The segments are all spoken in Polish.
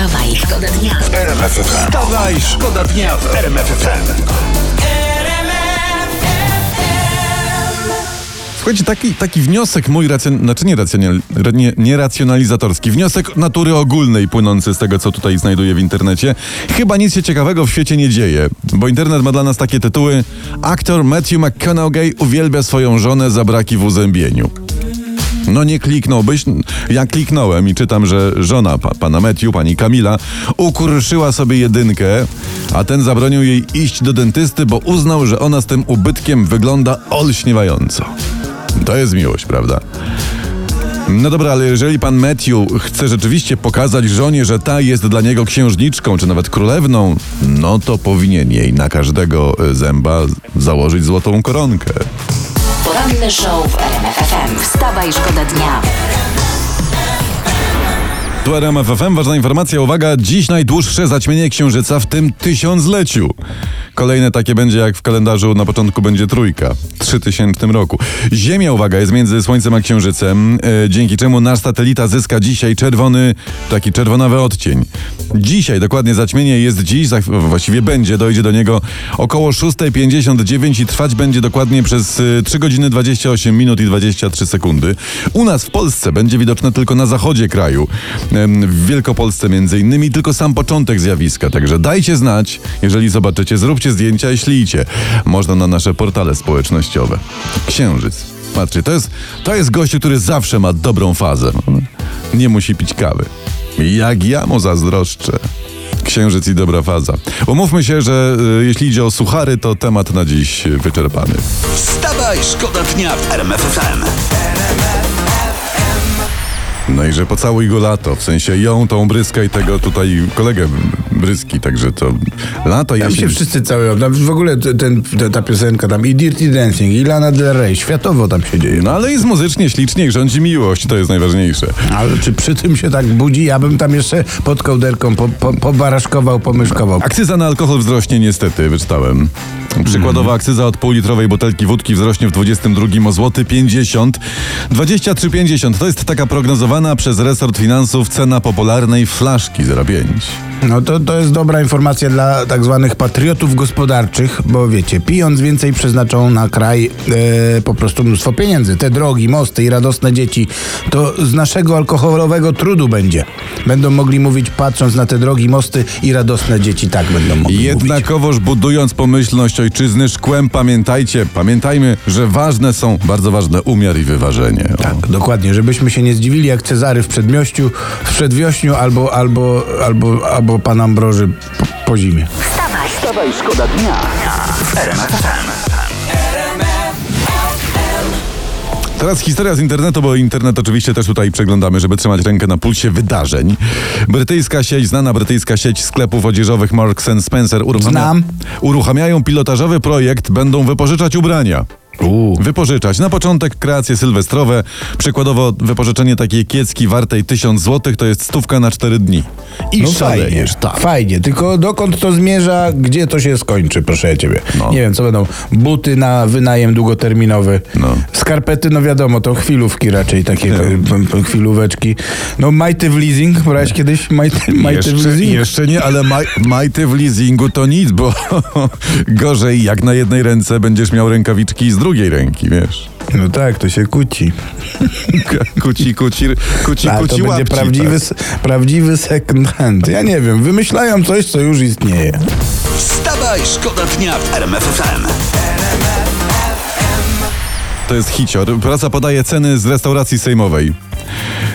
Wstawaj, szkoda dnia. Wstawaj, szkoda dnia w RMF FM. Słuchajcie, taki, taki wniosek mój, racjon, znaczy nie, racjonal, nie, nieracjonalizatorski, wniosek natury ogólnej płynący z tego, co tutaj znajduję w internecie. Chyba nic się ciekawego w świecie nie dzieje, bo internet ma dla nas takie tytuły. Aktor Matthew McConaughey uwielbia swoją żonę za braki w uzębieniu. No nie kliknąłbyś. Ja kliknąłem i czytam, że żona pa, pana Matthew, pani Kamila, ukruszyła sobie jedynkę, a ten zabronił jej iść do dentysty, bo uznał, że ona z tym ubytkiem wygląda olśniewająco. To jest miłość, prawda? No dobra, ale jeżeli pan Matthew chce rzeczywiście pokazać żonie, że ta jest dla niego księżniczką, czy nawet królewną, no to powinien jej na każdego zęba założyć złotą koronkę. Poranny show w RMF FM. Wstawaj, szkoda dnia. Tu RMF FM, ważna informacja, uwaga, dziś najdłuższe zaćmienie księżyca w tym tysiącleciu. Kolejne takie będzie jak w kalendarzu na początku będzie trójka, w 3000 roku. Ziemia, uwaga, jest między Słońcem a Księżycem, e, dzięki czemu nasz satelita zyska dzisiaj czerwony, taki czerwonawy odcień. Dzisiaj, dokładnie zaćmienie jest dziś, za, właściwie będzie, dojdzie do niego około 6.59 i trwać będzie dokładnie przez e, 3 godziny 28 minut i 23 sekundy. U nas w Polsce będzie widoczne tylko na zachodzie kraju, em, w Wielkopolsce między innymi, tylko sam początek zjawiska, także dajcie znać, jeżeli zobaczycie, zróbcie zdjęcia i ślijcie. Można na nasze portale społecznościowe. Księżyc. Patrzcie, to jest, to jest gościu, który zawsze ma dobrą fazę. Nie musi pić kawy. Jak ja mu zazdroszczę. Księżyc i dobra faza. Umówmy się, że y, jeśli idzie o suchary, to temat na dziś wyczerpany. Wstawaj, szkoda dnia w RMF FM. No i że pocałuj go lato, w sensie ją, tą bryskę i tego tutaj kolegę bryski, także to lato, Tam jesień. się wszyscy całują. Tam w ogóle ten, ta, ta piosenka tam i Dirty Dancing, i Lana Del Rey, światowo tam się dzieje. No ale jest muzycznie, ślicznie i rządzi miłość, to jest najważniejsze. Ale czy przy tym się tak budzi? Ja bym tam jeszcze pod kołderką po, po, pobaraszkował, pomyszkował. Akcyza na alkohol wzrośnie niestety, wyczytałem. Przykładowa akcyza od półlitrowej butelki wódki wzrośnie w 22 o złoty 50. 23,50 to jest taka prognozowana przez resort finansów cena popularnej flaszki 0,5. No to, to jest dobra informacja dla tak zwanych patriotów gospodarczych, bo wiecie, pijąc więcej przeznaczą na kraj e, po prostu mnóstwo pieniędzy. Te drogi, mosty i radosne dzieci, to z naszego alkoholowego trudu będzie. Będą mogli mówić patrząc na te drogi, mosty i radosne dzieci, tak będą mogli mówić. Jednakowoż budując pomyślność ojczyzny szkłem, pamiętajcie, pamiętajmy, że ważne są, bardzo ważne umiar i wyważenie. O. Tak, dokładnie, żebyśmy się nie zdziwili jak Cezary w przedmiościu, w przedwiośniu albo, albo, albo, albo pan Ambroży po, po zimie. Wstawaj, Wstawaj, szkoda dnia. Teraz historia z internetu, bo internet oczywiście też tutaj przeglądamy, żeby trzymać rękę na pulsie wydarzeń. Brytyjska sieć, znana brytyjska sieć sklepów odzieżowych Marks Spencer uruchamia, Znam. uruchamiają pilotażowy projekt, będą wypożyczać ubrania. Wypożyczać. Na początek kreacje sylwestrowe. Przykładowo wypożyczenie takiej kiecki wartej 1000 zł to jest stówka na 4 dni. I No fajnie, tak. fajnie, tylko dokąd to zmierza, gdzie to się skończy, proszę ja ciebie. No. Nie wiem, co będą, buty na wynajem długoterminowy, No. skarpety, no wiadomo, to chwilówki raczej, takie p- chwilóweczki. No majty w leasing, brałeś kiedyś majty, majty w Jeszcze, leasing? jeszcze nie, ale maj, majty w leasingu to nic, bo gorzej jak na jednej ręce będziesz miał rękawiczki z drugiej ręki, wiesz. No tak, to się kuci. Kuci, kuci, kuci, A to kuci będzie łapci, prawdziwy, tak. prawdziwy second hand. Ja nie wiem, wymyślają coś, co już istnieje. Wstawaj, szkoda dnia w RMF FM. To jest hicior. Praca podaje ceny z restauracji sejmowej.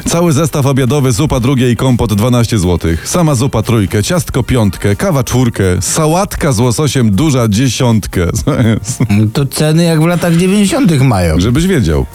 Cały zestaw obiadowy, zupa drugie i kompot 12 zł. Sama zupa trójkę, ciastko piątkę, kawa czwórkę, sałatka z łososiem duża dziesiątkę. To ceny jak w latach 90. mają. Żebyś wiedział.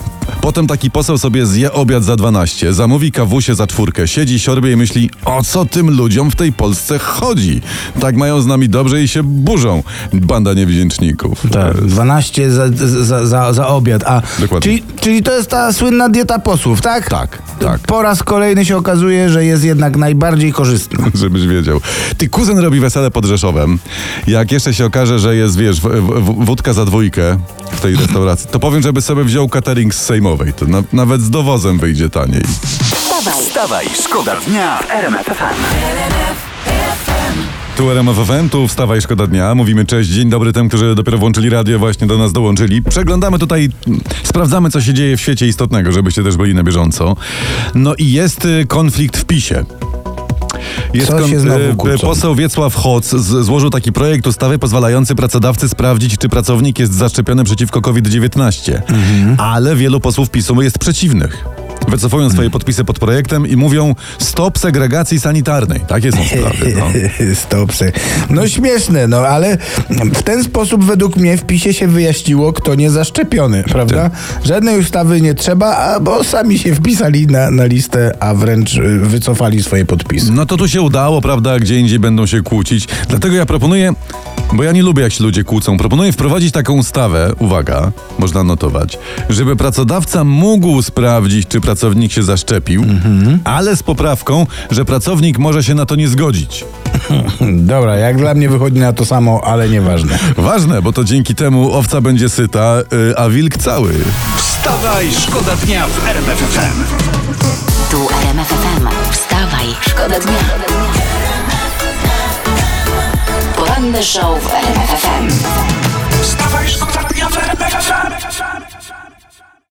Potem taki poseł sobie zje obiad za 12, zamówi kawusie za czwórkę, siedzi, siorbie i myśli, o co tym ludziom w tej Polsce chodzi? Tak mają z nami dobrze i się burzą. Banda niewdzięczników. Tak, 12 za, za, za, za obiad. A, Dokładnie. czyli, czyli to jest ta słynna dieta posłów, tak? Tak. Tak. Po raz kolejny się okazuje, że jest jednak najbardziej korzystna. Żebyś wiedział. Ty kuzyn robi wesele pod Rzeszowem. Jak jeszcze się okaże, że jest, wiesz, w, w, wódka za dwójkę w tej restauracji, to powiem, żeby sobie wziął catering z sejmowej. To na, nawet z dowozem wyjdzie taniej. Wstawaj, Wstawaj, szkoda dnia w RMF. Tu RMF FM, tu wstawaj szkoda dnia. Mówimy cześć, dzień dobry tym, którzy dopiero włączyli radio, właśnie do nas dołączyli. Przeglądamy tutaj, sprawdzamy co się dzieje w świecie istotnego, żebyście też byli na bieżąco. No i jest y, konflikt w PiSie. Jest y, kłócą? Poseł Wiecław Hoc złożył taki projekt ustawy pozwalający pracodawcy sprawdzić, czy pracownik jest zaszczepiony przeciwko COVID-19. Mhm. Ale wielu posłów PiSu jest przeciwnych. Wycofują swoje podpisy pod projektem i mówią stop segregacji sanitarnej. Takie są sprawy. No. Stopsy. No śmieszne, no ale w ten sposób według mnie w PiSie się wyjaśniło, kto nie zaszczepiony, prawda? Żadnej ustawy nie trzeba, bo sami się wpisali na, na listę, a wręcz y, wycofali swoje podpisy. No to tu się udało, prawda? Gdzie indziej będą się kłócić. Dlatego ja proponuję, bo ja nie lubię jak się ludzie kłócą, proponuję wprowadzić taką ustawę, uwaga, można notować, żeby pracodawca mógł sprawdzić, czy pracownik się zaszczepił, ale z poprawką, że pracownik może się na to nie zgodzić. Dobra, jak dla mnie wychodzi na to samo, ale nieważne. Ważne, bo to dzięki temu owca będzie syta, y, a wilk cały. Wstawaj, szkoda dnia w RMF show w RMF FM. Wstawaj, szkoda w RMF FM.